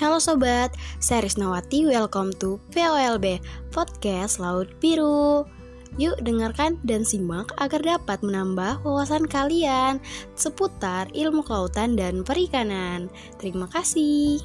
Halo sobat, saya Risnawati, welcome to POLB, Podcast Laut Biru. Yuk dengarkan dan simak agar dapat menambah wawasan kalian seputar ilmu kelautan dan perikanan. Terima kasih.